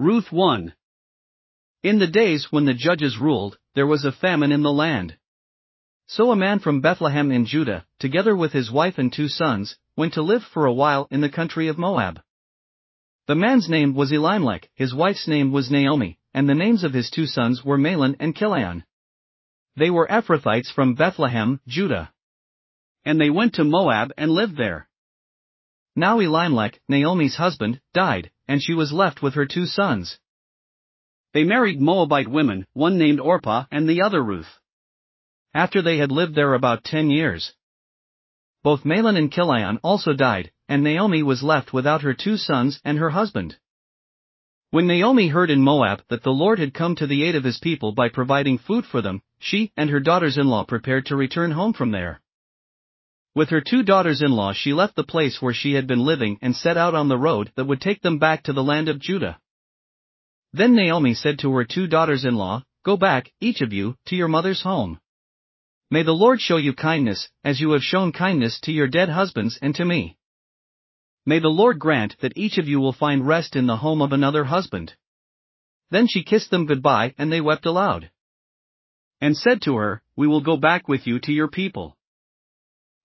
Ruth 1. In the days when the judges ruled, there was a famine in the land. So a man from Bethlehem in Judah, together with his wife and two sons, went to live for a while in the country of Moab. The man's name was Elimelech, his wife's name was Naomi, and the names of his two sons were Mahlon and Chilion. They were Ephrathites from Bethlehem, Judah. And they went to Moab and lived there. Now Elimelech, Naomi's husband, died, and she was left with her two sons. They married Moabite women, one named Orpah and the other Ruth. After they had lived there about ten years. Both Mahlon and Chilion also died, and Naomi was left without her two sons and her husband. When Naomi heard in Moab that the Lord had come to the aid of his people by providing food for them, she and her daughters in law prepared to return home from there. With her two daughters in law, she left the place where she had been living and set out on the road that would take them back to the land of Judah. Then Naomi said to her two daughters in law, Go back, each of you, to your mother's home. May the Lord show you kindness, as you have shown kindness to your dead husbands and to me. May the Lord grant that each of you will find rest in the home of another husband. Then she kissed them goodbye and they wept aloud. And said to her, We will go back with you to your people.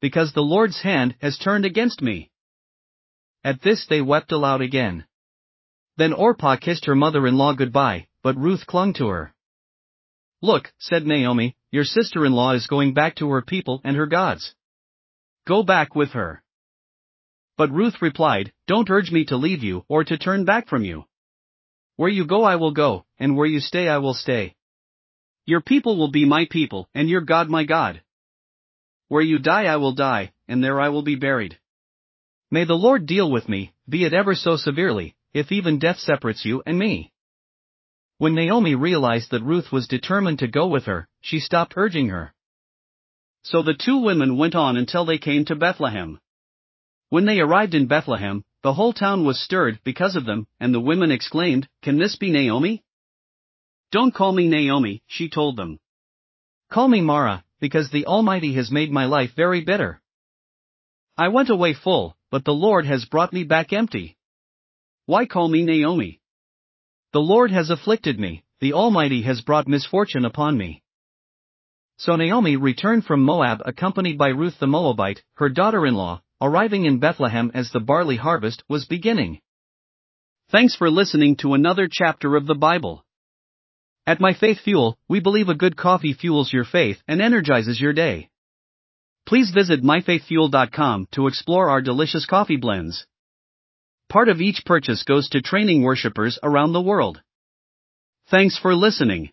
because the Lord's hand has turned against me. At this they wept aloud again. Then Orpah kissed her mother in law goodbye, but Ruth clung to her. Look, said Naomi, your sister in law is going back to her people and her gods. Go back with her. But Ruth replied, Don't urge me to leave you or to turn back from you. Where you go, I will go, and where you stay, I will stay. Your people will be my people, and your God my God. Where you die, I will die, and there I will be buried. May the Lord deal with me, be it ever so severely, if even death separates you and me. When Naomi realized that Ruth was determined to go with her, she stopped urging her. So the two women went on until they came to Bethlehem. When they arrived in Bethlehem, the whole town was stirred because of them, and the women exclaimed, Can this be Naomi? Don't call me Naomi, she told them. Call me Mara, because the Almighty has made my life very bitter. I went away full, but the Lord has brought me back empty. Why call me Naomi? The Lord has afflicted me, the Almighty has brought misfortune upon me. So Naomi returned from Moab accompanied by Ruth the Moabite, her daughter in law, arriving in Bethlehem as the barley harvest was beginning. Thanks for listening to another chapter of the Bible. At My Faith Fuel, we believe a good coffee fuels your faith and energizes your day. Please visit myfaithfuel.com to explore our delicious coffee blends. Part of each purchase goes to training worshippers around the world. Thanks for listening.